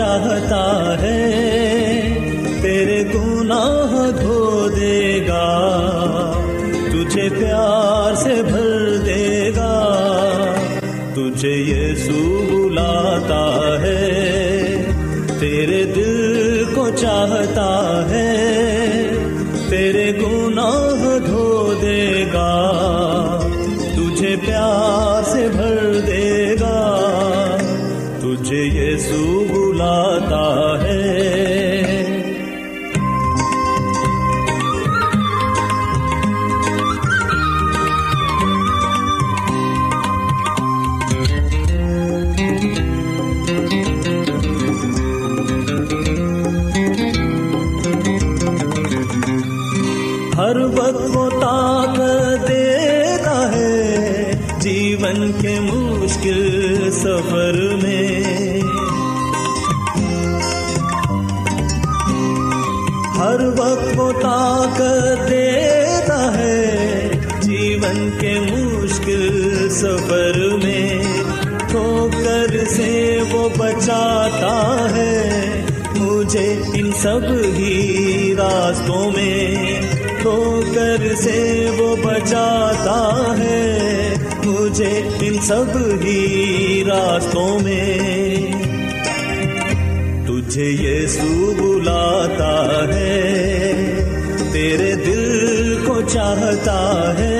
چاہتا ہے طاقت دیتا ہے جیون کے مشکل سفر میں۔ ٹھوکر سے وہ بچاتا ہے مجھے ان سب ہی راستوں میں۔ ٹھوکر سے وہ بچاتا ہے مجھے ان سب ہی راستوں میں۔ تجھے یسوع بلاتا ہے میرے دل کو چاہتا ہے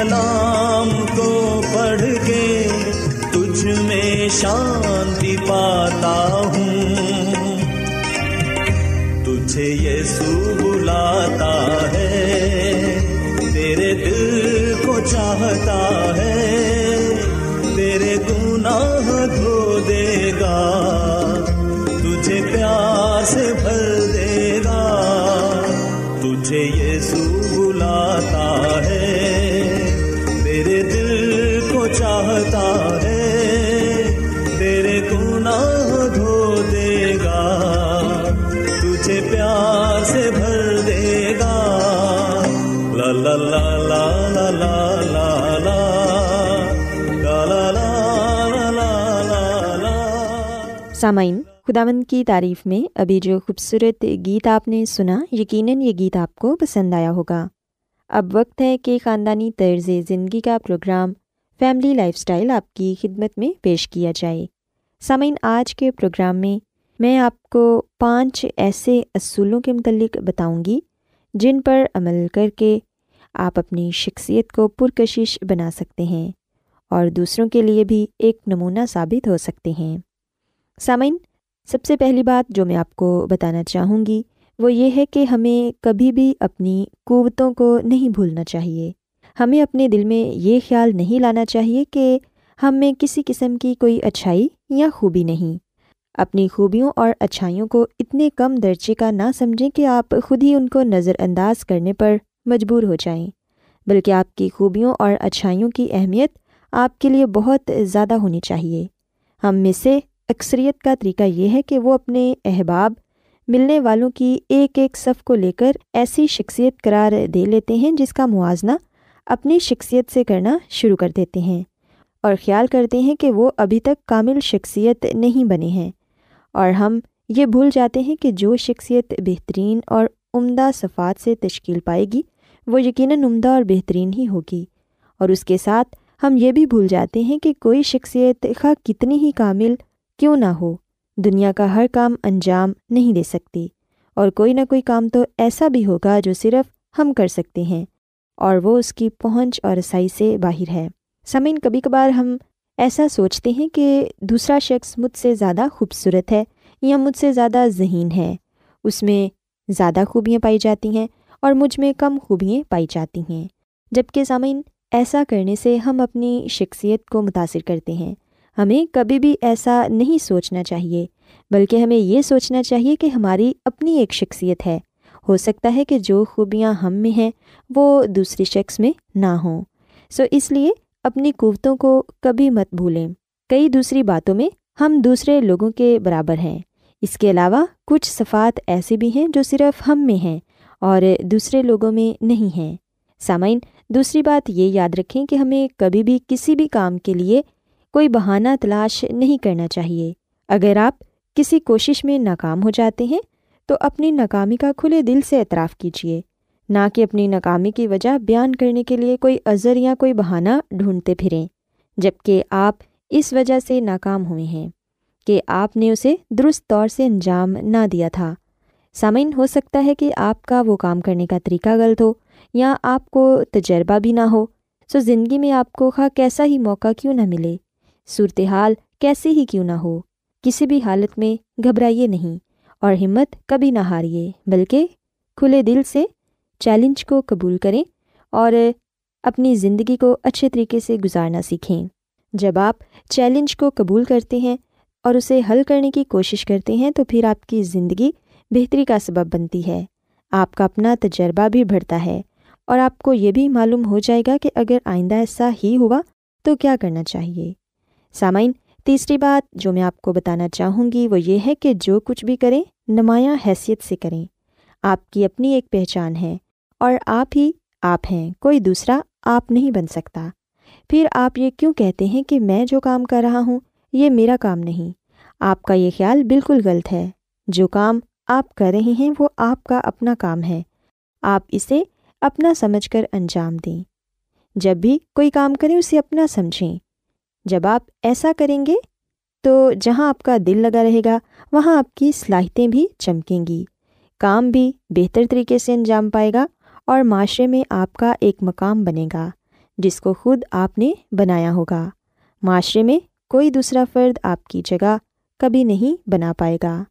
کلام کو پڑھ کے تجھ میں شانتی پاتا ہوں۔ تجھے یسوع بلاتا سامعین، خداوند کی تعریف میں ابھی جو خوبصورت گیت آپ نے سنا، یقیناً یہ گیت آپ کو پسند آیا ہوگا۔ اب وقت ہے کہ خاندانی طرز زندگی کا پروگرام فیملی لائف سٹائل آپ کی خدمت میں پیش کیا جائے۔ سامعین، آج کے پروگرام میں میں آپ کو پانچ ایسے اصولوں کے متعلق بتاؤں گی جن پر عمل کر کے آپ اپنی شخصیت کو پرکشش بنا سکتے ہیں اور دوسروں کے لیے بھی ایک نمونہ ثابت ہو سکتے ہیں۔ سامعین، سب سے پہلی بات جو میں آپ کو بتانا چاہوں گی، وہ یہ ہے کہ ہمیں کبھی بھی اپنی قوتوں کو نہیں بھولنا چاہیے۔ ہمیں اپنے دل میں یہ خیال نہیں لانا چاہیے کہ ہم میں کسی قسم کی کوئی اچھائی یا خوبی نہیں۔ اپنی خوبیوں اور اچھائیوں کو اتنے کم درجے کا نہ سمجھیں کہ آپ خود ہی ان کو نظر انداز کرنے پر مجبور ہو جائیں۔ بلکہ آپ کی خوبیوں اور اچھائیوں کی اہمیت آپ کے لیے بہت زیادہ ہونی چاہیے۔ ہم میں سے اکثریت کا طریقہ یہ ہے کہ وہ اپنے احباب، ملنے والوں کی ایک ایک صف کو لے کر ایسی شخصیت قرار دے لیتے ہیں جس کا موازنہ اپنی شخصیت سے کرنا شروع کر دیتے ہیں اور خیال کرتے ہیں کہ وہ ابھی تک کامل شخصیت نہیں بنے ہیں۔ اور ہم یہ بھول جاتے ہیں کہ جو شخصیت بہترین اور عمدہ صفات سے تشکیل پائے گی، وہ یقیناً عمدہ اور بہترین ہی ہوگی۔ اور اس کے ساتھ ہم یہ بھی بھول جاتے ہیں کہ کوئی شخصیت خواہ کتنی ہی کامل کیوں نہ ہو؟ دنیا کا ہر کام انجام نہیں دے سکتی اور کوئی نہ کوئی کام تو ایسا بھی ہوگا جو صرف ہم کر سکتے ہیں، اور وہ اس کی پہنچ اور رسائی سے باہر ہے۔ سمعین کبھی کبھار ہم ایسا سوچتے ہیں کہ دوسرا شخص مجھ سے زیادہ خوبصورت ہے یا مجھ سے زیادہ ذہین ہے۔ اس میں زیادہ خوبیاں پائی جاتی ہیں اور مجھ میں کم خوبیاں پائی جاتی ہیں۔ جبکہ سامعین، ایسا کرنے سے ہم اپنی شخصیت کو متاثر کرتے ہیں۔ ہمیں کبھی بھی ایسا نہیں سوچنا چاہیے، بلکہ ہمیں یہ سوچنا چاہیے کہ ہماری اپنی ایک شخصیت ہے۔ ہو سکتا ہے کہ جو خوبیاں ہم میں ہیں، وہ دوسرے شخص میں نہ ہوں۔ سو اس لیے اپنی قوتوں کو کبھی مت بھولیں۔ کئی دوسری باتوں میں ہم دوسرے لوگوں کے برابر ہیں۔ اس کے علاوہ کچھ صفات ایسے بھی ہیں جو صرف ہم میں ہیں اور دوسرے لوگوں میں نہیں ہیں۔ سامعین، دوسری بات یہ یاد رکھیں کہ ہمیں کبھی بھی کسی بھی کام کے لیے کوئی بہانہ تلاش نہیں کرنا چاہیے۔ اگر آپ کسی کوشش میں ناکام ہو جاتے ہیں، تو اپنی ناکامی کا کھلے دل سے اعتراف کیجیے۔ نہ کہ اپنی ناکامی کی وجہ بیان کرنے کے لیے کوئی عذر یا کوئی بہانہ ڈھونڈتے پھریں جبکہ آپ اس وجہ سے ناکام ہوئے ہیں کہ آپ نے اسے درست طور سے انجام نہ دیا تھا۔ سامعین، ہو سکتا ہے کہ آپ کا وہ کام کرنے کا طریقہ غلط ہو یا آپ کو تجربہ بھی نہ ہو۔ سو زندگی میں آپ کو خواہ کیسا ہی موقع کیوں نہ ملے صورتحال کیسے ہی کیوں نہ ہو، کسی بھی حالت میں گھبرائیے نہیں اور ہمت کبھی نہ ہاریے، بلکہ کھلے دل سے چیلنج کو قبول کریں اور اپنی زندگی کو اچھے طریقے سے گزارنا سیکھیں۔ جب آپ چیلنج کو قبول کرتے ہیں اور اسے حل کرنے کی کوشش کرتے ہیں، تو پھر آپ کی زندگی بہتری کا سبب بنتی ہے۔ آپ کا اپنا تجربہ بھی بڑھتا ہے اور آپ کو یہ بھی معلوم ہو جائے گا کہ اگر آئندہ ایسا ہی ہوا تو کیا کرنا چاہیے۔ سامعین، تیسری بات جو میں آپ کو بتانا چاہوں گی وہ یہ ہے کہ جو کچھ بھی کریں، نمایاں حیثیت سے کریں۔ آپ کی اپنی ایک پہچان ہے اور آپ ہی آپ ہیں، کوئی دوسرا آپ نہیں بن سکتا۔ پھر آپ یہ کیوں کہتے ہیں کہ میں جو کام کر رہا ہوں، یہ میرا کام نہیں۔ آپ کا یہ خیال بالکل غلط ہے۔ جو کام آپ کر رہے ہیں، وہ آپ کا اپنا کام ہے۔ آپ اسے اپنا سمجھ کر انجام دیں۔ جب بھی کوئی کام کریں، اسے اپنا سمجھیں۔ جب آپ ایسا کریں گے تو جہاں آپ کا دل لگا رہے گا، وہاں آپ کی صلاحیتیں بھی چمکیں گی۔ کام بھی بہتر طریقے سے انجام پائے گا اور معاشرے میں آپ کا ایک مقام بنے گا، جس کو خود آپ نے بنایا ہوگا۔ معاشرے میں کوئی دوسرا فرد آپ کی جگہ کبھی نہیں بنا پائے گا۔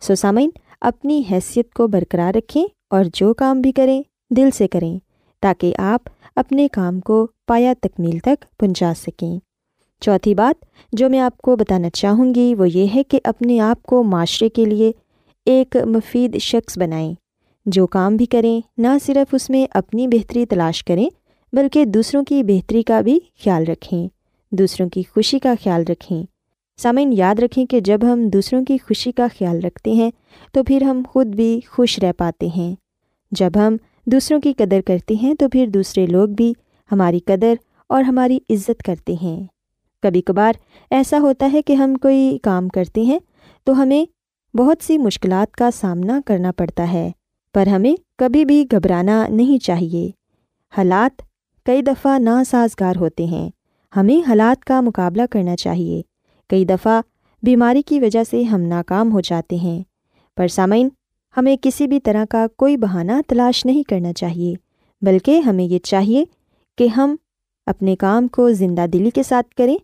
سو سامعین، اپنی حیثیت کو برقرار رکھیں اور جو کام بھی کریں، دل سے کریں، تاکہ آپ اپنے کام کو پایا تکمیل تک پہنچا سکیں۔ چوتھی بات جو میں آپ کو بتانا چاہوں گی وہ یہ ہے کہ اپنے آپ کو معاشرے کے لیے ایک مفید شخص بنائیں، جو کام بھی کریں، نہ صرف اس میں اپنی بہتری تلاش کریں، بلکہ دوسروں کی بہتری کا بھی خیال رکھیں، دوسروں کی خوشی کا خیال رکھیں۔ سامعین، یاد رکھیں کہ جب ہم دوسروں کی خوشی کا خیال رکھتے ہیں، تو پھر ہم خود بھی خوش رہ پاتے ہیں۔ جب ہم دوسروں کی قدر کرتے ہیں، تو پھر دوسرے لوگ بھی ہماری قدر اور ہماری عزت کرتے ہیں۔ کبھی کبھار ایسا ہوتا ہے کہ ہم کوئی کام کرتے ہیں تو ہمیں بہت سی مشکلات کا سامنا کرنا پڑتا ہے، پر ہمیں کبھی بھی گھبرانا نہیں چاہیے۔ حالات کئی دفعہ ناسازگار ہوتے ہیں۔ ہمیں حالات کا مقابلہ کرنا چاہیے۔ کئی دفعہ بیماری کی وجہ سے ہم ناکام ہو جاتے ہیں۔ پر سامعین، ہمیں کسی بھی طرح کا کوئی بہانہ تلاش نہیں کرنا چاہیے، بلکہ ہمیں یہ چاہیے کہ ہم اپنے کام کو زندہ دلی کے ساتھ کریں۔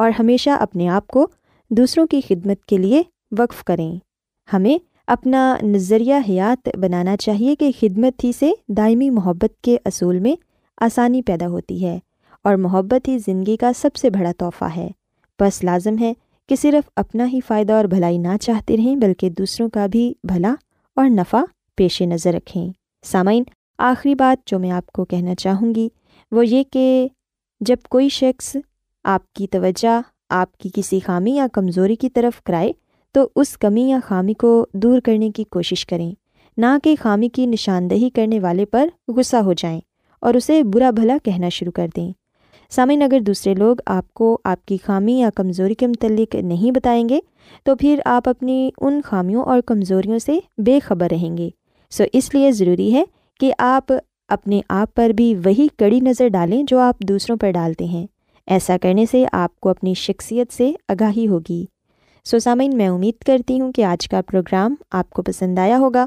اور ہمیشہ اپنے آپ کو دوسروں کی خدمت کے لیے وقف کریں۔ ہمیں اپنا نظریہ حیات بنانا چاہیے کہ خدمت ہی سے دائمی محبت کے اصول میں آسانی پیدا ہوتی ہے اور محبت ہی زندگی کا سب سے بڑا تحفہ ہے۔ بس لازم ہے کہ صرف اپنا ہی فائدہ اور بھلائی نہ چاہتے رہیں، بلکہ دوسروں کا بھی بھلا اور نفع پیش نظر رکھیں۔ سامعین، آخری بات جو میں آپ کو کہنا چاہوں گی وہ یہ کہ جب کوئی شخص آپ کی توجہ، آپ کی کسی خامی یا کمزوری کی طرف کرائے، تو اس کمی یا خامی کو دور کرنے کی کوشش کریں۔ نہ کہ خامی کی نشاندہی کرنے والے پر غصہ ہو جائیں اور اسے برا بھلا کہنا شروع کر دیں۔ سامعین، اگر دوسرے لوگ آپ کو آپ کی خامی یا کمزوری کے متعلق نہیں بتائیں گے، تو پھر آپ اپنی ان خامیوں اور کمزوریوں سے بے خبر رہیں گے۔ سو اس لیے ضروری ہے کہ آپ اپنے آپ پر بھی وہی کڑی نظر ڈالیں جو آپ دوسروں پر ڈالتے ہیں۔ ایسا کرنے سے آپ کو اپنی شخصیت سے آگاہی ہوگی۔ سو سامعین، میں امید کرتی ہوں کہ آج کا پروگرام آپ کو پسند آیا ہوگا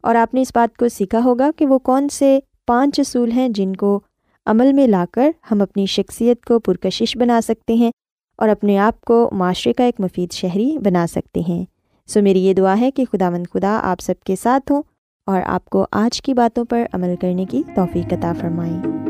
اور آپ نے اس بات کو سیکھا ہوگا کہ وہ کون سے پانچ اصول ہیں جن کو عمل میں لا کر ہم اپنی شخصیت کو پرکشش بنا سکتے ہیں اور اپنے آپ کو معاشرے کا ایک مفید شہری بنا سکتے ہیں۔ سو میری یہ دعا ہے کہ خدا مند خدا آپ سب کے ساتھ ہوں اور آپ کو آج کی باتوں پر عمل کرنے کی توفیق عطا فرمائیں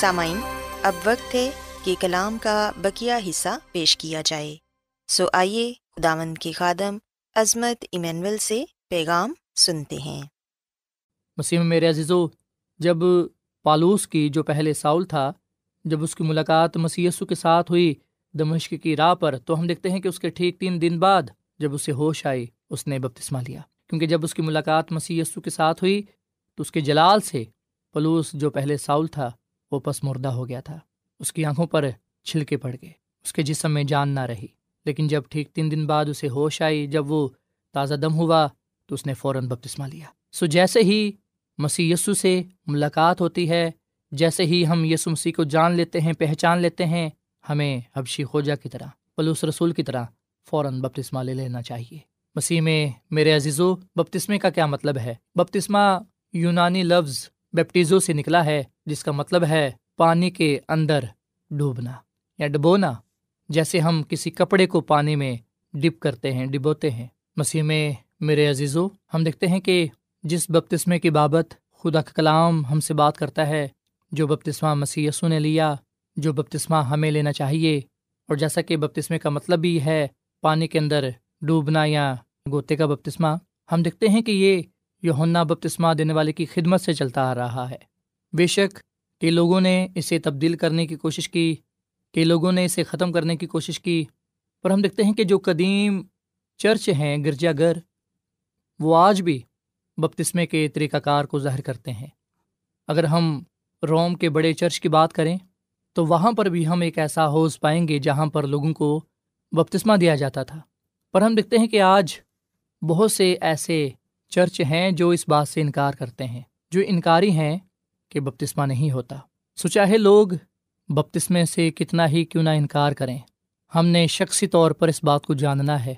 سامعین، اب وقت ہے کہ کلام کا بکیا حصہ پیش کیا جائے۔ سو آئیے خداوند کی خادم عظمت ایمینول سے پیغام سنتے ہیں۔ مسیح میرے عزیزو، جب پالوس کی جو پہلے ساؤل تھا، جب اس کی ملاقات مسی کے ساتھ ہوئی دمشق کی راہ پر، تو ہم دیکھتے ہیں کہ اس کے ٹھیک تین دن بعد جب اسے ہوش آئی، اس نے بپتسمہ لیا۔ کیونکہ جب اس کی ملاقات مسی کے ساتھ ہوئی، تو اس کے جلال سے پلوس جو پہلے ساؤل تھا وہ پس مردہ ہو گیا تھا۔ اس کی آنکھوں پر چھلکے پڑ گئے۔ اس کے جسم میں جان نہ رہی۔ لیکن جب ٹھیک تین دن بعد اسے ہوش آئی، جب وہ تازہ دم ہوا تو اس نے فوراً بپتسمہ لیا۔ سو جیسے ہی مسی یسو سے ملاقات ہوتی ہے، جیسے ہی ہم یسو مسیح کو جان لیتے ہیں، پہچان لیتے ہیں، ہمیں حبشی خوجا کی طرح پلوس رسول کی طرح فوراً بپتسمہ لے لینا چاہیے۔ مسیح میں میرے عزیزو، بپتسمے کا کیا مطلب ہے؟ بپتسمہ یونانی لفظ بیپٹیزو سے نکلا ہے۔ جس کا مطلب ہے پانی کے اندر ڈوبنا یا ڈبونا، جیسے ہم کسی کپڑے کو پانی میں ڈپ کرتے ہیں، ڈبوتے ہیں۔ مسیح میں، میرے عزیزو، ہم دیکھتے ہیں کہ جس بپتسمے کی بابت خدا کا کلام ہم سے بات کرتا ہے، جو بپتسمہ مسی نے لیا، جو بپتسمہ ہمیں لینا چاہیے، اور جیسا کہ بپتسمے کا مطلب بھی ہے پانی کے اندر ڈوبنا یا گوتے کا بپتسمہ، ہم دیکھتے ہیں کہ یہ یونا بپتسمہ دینے والے کی خدمت سے چلتا آ رہا ہے۔ بے شک کئی لوگوں نے اسے تبدیل کرنے کی کوشش کی کئی لوگوں نے اسے ختم کرنے کی کوشش کی۔ پر ہم دیکھتے ہیں کہ جو قدیم چرچ ہیں گرجا گھر وہ آج بھی بپتسمے کے طریقہ کار کو ظاہر کرتے ہیں۔ اگر ہم روم کے بڑے چرچ کی بات کریں، تو وہاں پر بھی ہم ایک ایسا حوض پائیں گے جہاں پر لوگوں کو بپتسمہ دیا جاتا تھا۔ پر ہم دیکھتے ہیں کہ آج بہت سے ایسے چرچ ہیں جو اس بات سے انکار کرتے ہیں، جو انکاری ہیں کہ بپتسمہ نہیں ہوتا۔ سو چاہے لوگ، بپتسمے سے کتنا ہی کیوں نہ انکار کریں۔ ہم نے شخصی طور پر اس بات کو جاننا ہے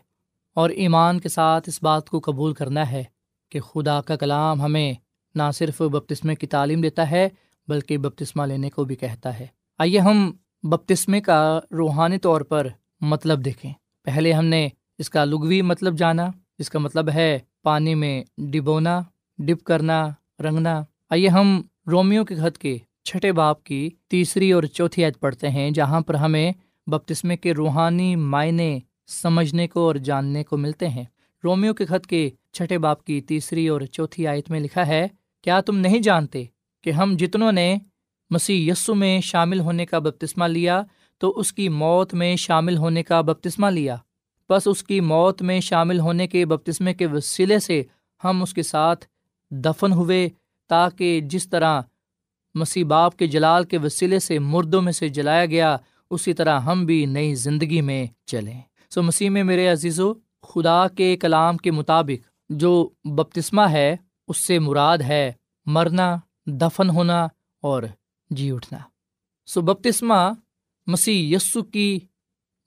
اور ایمان کے ساتھ اس بات کو قبول کرنا ہے کہ خدا کا کلام ہمیں نہ صرف بپتسمے کی تعلیم دیتا ہے، بلکہ بپتسمہ لینے کو بھی کہتا ہے۔ آئیے ہم بپتسمے کا روحانی طور پر مطلب دیکھیں۔ پہلے ہم نے اس کا لغوی مطلب جانا۔ جس کا مطلب ہے پانی میں ڈبونا ڈپ کرنا، رنگنا۔ آئیے ہم رومیو کے خط کے چھٹے باپ کی تیسری اور چوتھی عید پڑھتے ہیں، جہاں پر ہمیں بپتسمے کے روحانی معنی سمجھنے کو اور جاننے کو ملتے ہیں۔ رومیو کے خط کے چھٹے باپ کی تیسری اور چوتھی آیت میں لکھا ہے، کیا تم نہیں جانتے کہ ہم جتنوں نے مسیح یسو میں شامل ہونے کا بپتسمہ لیا، تو اس کی موت میں شامل ہونے کا بپتسمہ لیا؟ بس اس کی موت میں شامل ہونے کے بپتسمے کے وسیلے سے ہم اس کے ساتھ دفن ہوئے تاکہ جس طرح مسیح باپ کے جلال کے وسیلے سے مردوں میں سے جلایا گیا، اسی طرح ہم بھی نئی زندگی میں چلیں۔ سو مسیح میں میرے عزیز و خدا کے کلام کے مطابق جو بپتسمہ ہے، اس سے مراد ہے مرنا، دفن ہونا اور جی اٹھنا۔ سو بپتسمہ مسیح یسو کی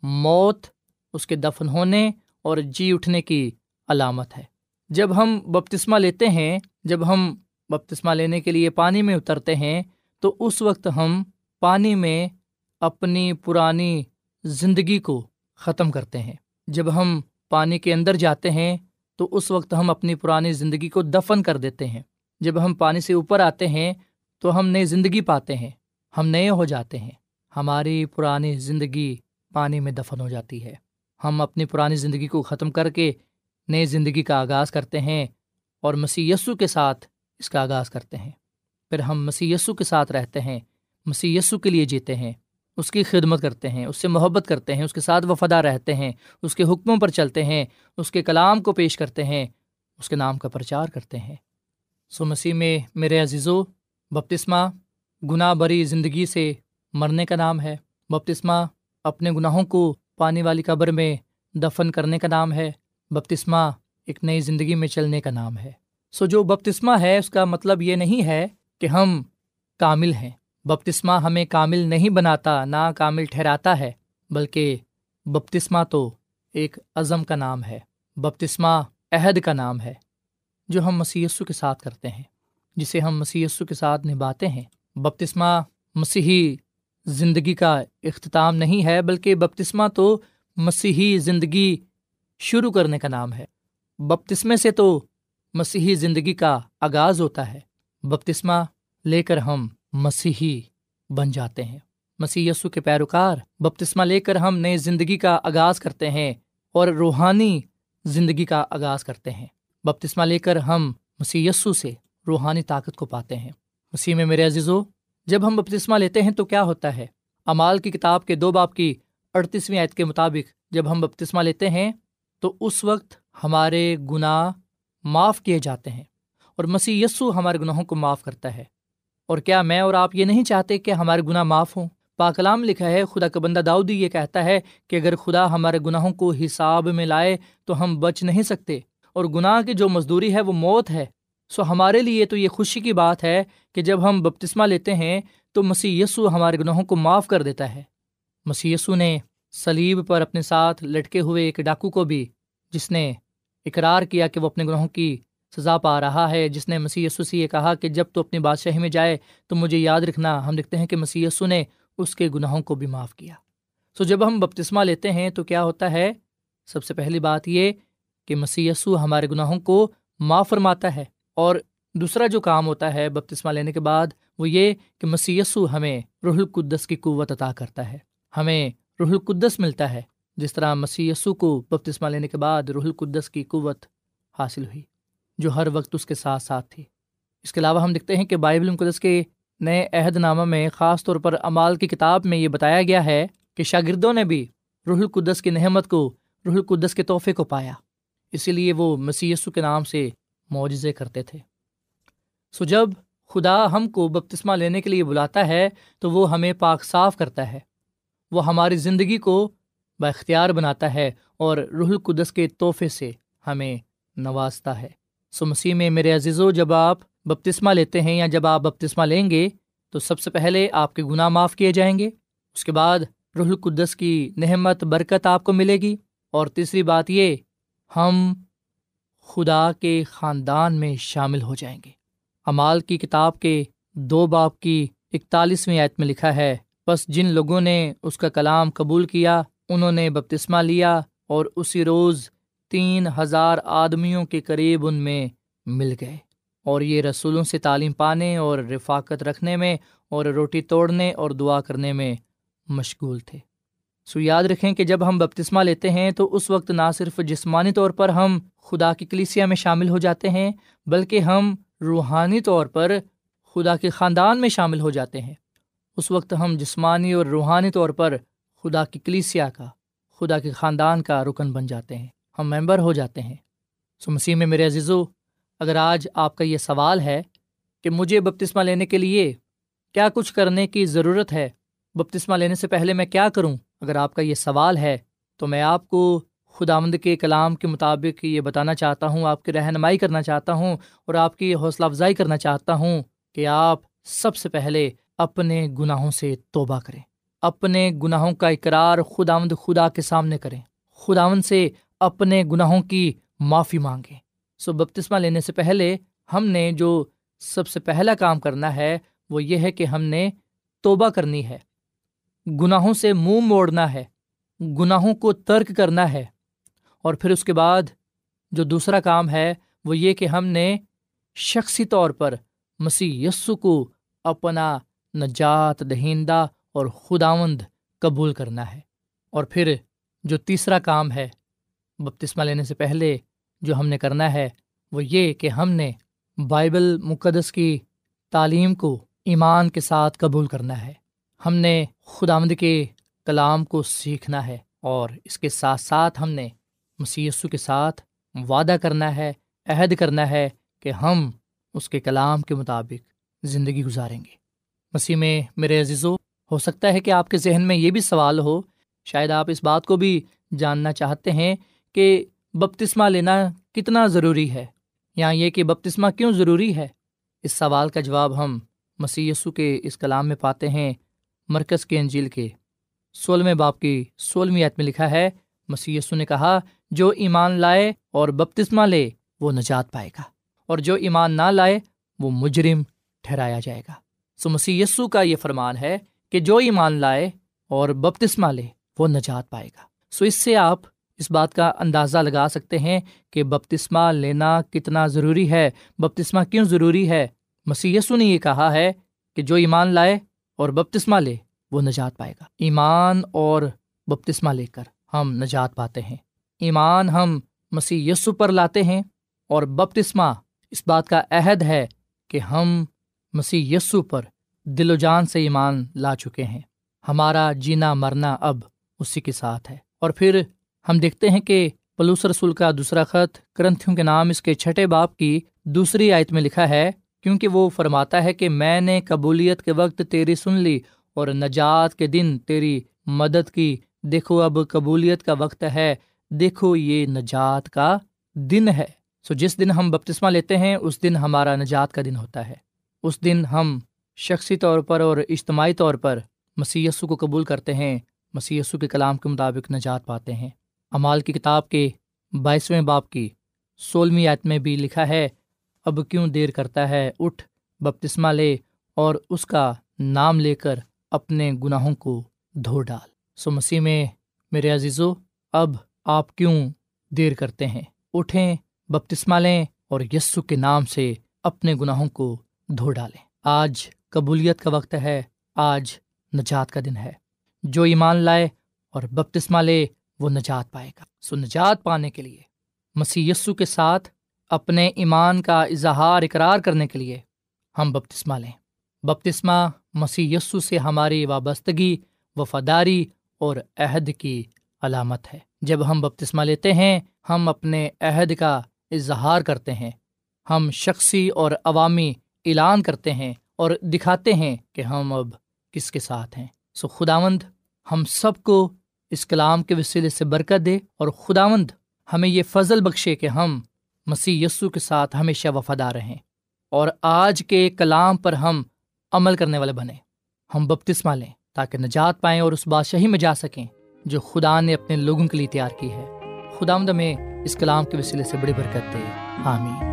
موت، اس کے دفن ہونے اور جی اٹھنے کی علامت ہے۔ جب ہم بپتسمہ لیتے ہیں، جب ہم بپتسمہ لینے کے لیے پانی میں اترتے ہیں، تو اس وقت ہم پانی میں اپنی پرانی زندگی کو ختم کرتے ہیں۔ جب ہم پانی کے اندر جاتے ہیں، تو اس وقت ہم اپنی پرانی زندگی کو دفن کر دیتے ہیں۔ جب ہم پانی سے اوپر آتے ہیں، تو ہم نئی زندگی پاتے ہیں۔ ہم نئے ہو جاتے ہیں۔ ہماری پرانی زندگی پانی میں دفن ہو جاتی ہے۔ ہم اپنی پرانی زندگی کو ختم کر کے نئی زندگی کا آغاز کرتے ہیں اور مسی یسو کے ساتھ اس کا آغاز کرتے ہیں۔ پھر ہم مسی یسو کے ساتھ رہتے ہیں مسی یسو کے لیے جیتے ہیں، اس کی خدمت کرتے ہیں، اس سے محبت کرتے ہیں، اس کے ساتھ وفادہ رہتے ہیں، اس کے حکموں پر چلتے ہیں، اس کے کلام کو پیش کرتے ہیں، اس کے نام کا پرچار کرتے ہیں۔ سو مسیح میں میرے عزیز و بپتسمہ، گناہ بری زندگی سے مرنے کا نام ہے۔ بپتسمہ، اپنے گناہوں کو پانی والی قبر میں دفن کرنے کا نام ہے۔ بپتسمہ، ایک نئی زندگی میں چلنے کا نام ہے۔ سو جو بپتسمہ ہے، اس کا مطلب یہ نہیں ہے کہ ہم کامل ہیں۔ بپتسمہ ہمیں کامل نہیں بناتا، نہ کامل ٹھہراتا ہے، بلکہ بپتسمہ تو ایک عزم کا نام ہے۔ بپتسمہ عہد کا نام ہے، جو ہم مسیسو کے ساتھ کرتے ہیں، جسے ہم مسیسو کے ساتھ نبھاتے ہیں۔ بپتسمہ مسیحی زندگی کا اختتام نہیں ہے، بلکہ بپتسمہ تو مسیحی زندگی شروع کرنے کا نام ہے۔ بپتسمے سے تو مسیحی زندگی کا آغاز ہوتا ہے۔ بپتسمہ لے کر ہم مسیحی بن جاتے ہیں۔ مسیح یسو کے پیروکار بپتسمہ لے کر ہم نئے زندگی کا آغاز کرتے ہیں اور روحانی زندگی کا آغاز کرتے ہیں۔ بپتسمہ لے کر ہم مسیح یسو سے روحانی طاقت کو پاتے ہیں۔ مسیح میں میرے عزیزو، جب ہم بپتسمہ لیتے ہیں تو کیا ہوتا ہے؟ امال کی کتاب کے دو باپ کی اڑتیسویں عید کے مطابق جب ہم بپتسمہ لیتے ہیں تو اس وقت ہمارے گناہ معاف کیے جاتے ہیں اور مسیح یسو ہمارے گناہوں کو معاف کرتا ہے۔ اور کیا میں اور آپ یہ نہیں چاہتے کہ ہمارے گناہ معاف ہوں؟ پاکلام لکھا ہے، خدا کا بندہ داؤدی یہ کہتا ہے کہ اگر خدا ہمارے گناہوں کو حساب میں لائے تو ہم بچ نہیں سکتے۔ اور گناہ کی جو مزدوری ہے وہ موت ہے۔ سو ہمارے لیے تو یہ خوشی کی بات ہے کہ جب ہم بپتسمہ لیتے ہیں تو مسی یسو ہمارے گناہوں کو معاف کر دیتا ہے۔ مسی یسو نے سلیب پر اپنے ساتھ لٹکے ہوئے ایک ڈاکو کو بھی، جس نے اقرار کیا کہ وہ اپنے گناہوں کی سزا پا رہا ہے۔ جس نے مسی سے یہ کہا کہ جب تو اپنی بادشاہی میں جائے تو مجھے یاد رکھنا۔ ہم دیکھتے ہیں کہ مسی نے اس کے گناہوں کو بھی معاف کیا۔ سو جب ہم بپتسمہ لیتے ہیں تو کیا ہوتا ہے؟ سب سے پہلی بات یہ کہ مسی ہمارے گناہوں کو معاف فرماتا ہے اور دوسرا جو کام ہوتا ہے بپتسمہ لینے کے بعد وہ یہ کہ مسیسو ہمیں روح القدس کی قوت عطا کرتا ہے۔ ہمیں روح القدس ملتا ہے۔ جس طرح مسیسو کو بپتسمہ لینے کے بعد روح القدس کی قوت حاصل ہوئی، جو ہر وقت اس کے ساتھ ساتھ تھی۔ اس کے علاوہ ہم دیکھتے ہیں کہ بائبل مقدس کے نئے عہد نامہ میں خاص طور پر امال کی کتاب میں یہ بتایا گیا ہے کہ شاگردوں نے بھی روح القدس کی نحمت کو، روح القدس کے تحفے کو پایا۔ اسی لیے وہ مسیسو کے نام سے معجزے کرتے تھے۔ سو جب خدا ہم کو بپتسمہ لینے کے لیے بلاتا ہے، تو وہ ہمیں پاک صاف کرتا ہے۔ وہ ہماری زندگی کو با اختیار بناتا ہے اور روح القدس کے تحفے سے ہمیں نوازتا ہے۔ سو مسیح میں میرے عزیز و جب آپ بپتسمہ لیتے ہیں یا جب آپ بپتسمہ لیں گے، تو سب سے پہلے آپ کے گناہ معاف کیے جائیں گے۔ اس کے بعد روح القدس کی نحمت برکت آپ کو ملے گی۔ اور تیسری بات یہ، ہم خدا کے خاندان میں شامل ہو جائیں گے۔ امال کی کتاب کے دو باپ کی اکتالیسویں آیت میں لکھا ہے بس جن لوگوں نے اس کا کلام قبول کیا انہوں نے بپتسمہ لیا اور اسی روز تین ہزار آدمیوں کے قریب ان میں مل گئے اور یہ رسولوں سے تعلیم پانے اور رفاقت رکھنے میں اور روٹی توڑنے اور دعا کرنے میں مشغول تھے۔ سو یاد رکھیں کہ جب ہم بپتسمہ لیتے ہیں تو اس وقت نہ صرف جسمانی طور پر ہم خدا کی کلیسیا میں شامل ہو جاتے ہیں، بلکہ ہم روحانی طور پر خدا کے خاندان میں شامل ہو جاتے ہیں۔ اس وقت ہم جسمانی اور روحانی طور پر خدا کی کلیسیا کا، خدا کے خاندان کا رکن بن جاتے ہیں، ہم ممبر ہو جاتے ہیں۔ سو مسیح میں میرے عزیزو، اگر آج آپ کا یہ سوال ہے کہ مجھے بپتسمہ لینے کے لیے کیا کچھ کرنے کی ضرورت ہے، بپتسمہ لینے سے پہلے میں کیا کروں؟ اگر آپ کا یہ سوال ہے تو میں آپ کو خداوند کے کلام کے مطابق یہ بتانا چاہتا ہوں، آپ کی رہنمائی کرنا چاہتا ہوں اور آپ کی حوصلہ افزائی کرنا چاہتا ہوں کہ آپ سب سے پہلے اپنے گناہوں سے توبہ کریں۔ اپنے گناہوں کا اقرار خداوند خدا کے سامنے کریں۔ خداوند سے اپنے گناہوں کی معافی مانگیں۔ سو بپتسمہ لینے سے پہلے ہم نے جو سب سے پہلا کام کرنا ہے وہ یہ ہے کہ ہم نے توبہ کرنی ہے۔ گناہوں سے منہ مو موڑنا ہے۔ گناہوں کو ترک کرنا ہے۔ اور پھر اس کے بعد جو دوسرا کام ہے وہ یہ کہ ہم نے شخصی طور پر مسیح یسو کو اپنا نجات دہندہ اور خداوند قبول کرنا ہے۔ اور پھر جو تیسرا کام ہے، بپتسمہ لینے سے پہلے جو ہم نے کرنا ہے، وہ یہ کہ ہم نے بائبل مقدس کی تعلیم کو ایمان کے ساتھ قبول کرنا ہے۔ ہم نے خداوند کے کلام کو سیکھنا ہے اور اس کے ساتھ ساتھ ہم نے مسیسو کے ساتھ وعدہ کرنا ہے، عہد کرنا ہے کہ ہم اس کے کلام کے مطابق زندگی گزاریں گے۔ مسیح میں میرے عزیزو ہو سکتا ہے کہ آپ کے ذہن میں یہ بھی سوال ہو، شاید آپ اس بات کو بھی جاننا چاہتے ہیں کہ بپتسمہ لینا کتنا ضروری ہے، یا یہ کہ بپتسمہ کیوں ضروری ہے؟ اس سوال کا جواب ہم مسی کے اس کلام میں پاتے ہیں مرکز کے انجیل کے سولہویں باپ کی سولہویں عت میں لکھا ہے مسی نے کہا، جو ایمان لائے اور بپتسمہ لے، وہ نجات پائے گا، اور جو ایمان نہ لائے، وہ مجرم ٹھہرایا جائے گا۔ سو مسی یسو کا یہ فرمان ہے کہ جو ایمان لائے اور بپتسمہ لے، وہ نجات پائے گا۔ سو اس سے آپ اس بات کا اندازہ لگا سکتے ہیں کہ بپتسمہ لینا کتنا ضروری ہے۔ بپتسمہ کیوں ضروری ہے؟ مسی یسو نے یہ کہا ہے کہ جو ایمان لائے اور بپتسمہ لے، وہ نجات پائے گا۔ ایمان اور بپتسمہ لے کر ہم نجات پاتے ہیں۔ ایمان ہم مسیح یسو پر لاتے ہیں اور بپتسمہ اس بات کا عہد ہے کہ ہم مسیح یسو پر دل و جان سے ایمان لا چکے ہیں۔ ہمارا جینا مرنا اب اسی کے ساتھ ہے۔ اور پھر ہم دیکھتے ہیں کہ پلوس رسول کا دوسرا خط کرنتھیوں کے نام اس کے چھٹے باپ کی دوسری آیت میں لکھا ہے، کیونکہ وہ فرماتا ہے کہ میں نے قبولیت کے وقت تیری سن لی اور نجات کے دن تیری مدد کی۔ دیکھو اب قبولیت کا وقت ہے، دیکھو یہ نجات کا دن ہے۔ سو جس دن ہم بپتسمہ لیتے ہیں، اس دن ہمارا نجات کا دن ہوتا ہے۔ اس دن ہم شخصی طور پر اور اجتماعی طور پر مسی کو قبول کرتے ہیں مسی کے کلام کے مطابق نجات پاتے ہیں۔ امال کی کتاب کے بائیسویں باپ کی سولہویں آیت میں بھی لکھا ہے، اب کیوں دیر کرتا ہے اٹھ، بپتسمہ لے اور اس کا نام لے کر اپنے گناہوں کو دھو ڈال۔ سو مسیح میں، میرے عزیزو، اب آپ کیوں دیر کرتے ہیں؟ اٹھیں، بپتسمہ لیں اور یسو کے نام سے اپنے گناہوں کو دھو ڈالیں۔ آج قبولیت کا وقت ہے، آج نجات کا دن ہے۔ جو ایمان لائے اور بپتسمہ لے، وہ نجات پائے گا۔ سو نجات پانے کے لیے، مسیح یسو کے ساتھ اپنے ایمان کا اظہار، اقرار کرنے کے لیے ہم بپتسمہ لیں۔ بپتسمہ مسیح یسو سے ہماری وابستگی، وفاداری اور عہد کی علامت ہے۔ جب ہم بپتسمہ لیتے ہیں، ہم اپنے عہد کا اظہار کرتے ہیں۔ ہم شخصی اور عوامی اعلان کرتے ہیں اور دکھاتے ہیں کہ ہم اب کس کے ساتھ ہیں۔ سو خداوند ہم سب کو اس کلام کے وسیلے سے برکت دے اور خداوند ہمیں یہ فضل بخشے کہ ہم مسیح یسو کے ساتھ ہمیشہ وفادار رہیں اور آج کے کلام پر ہم عمل کرنے والے بنے ہم بپتسمہ لیں تاکہ نجات پائیں اور اس بادشاہی میں جا سکیں جو خدا نے اپنے لوگوں کے لیے تیار کی ہے۔ خدا آمد میں اس کلام کے وسیلے سے بڑی برکت دے۔ آمین۔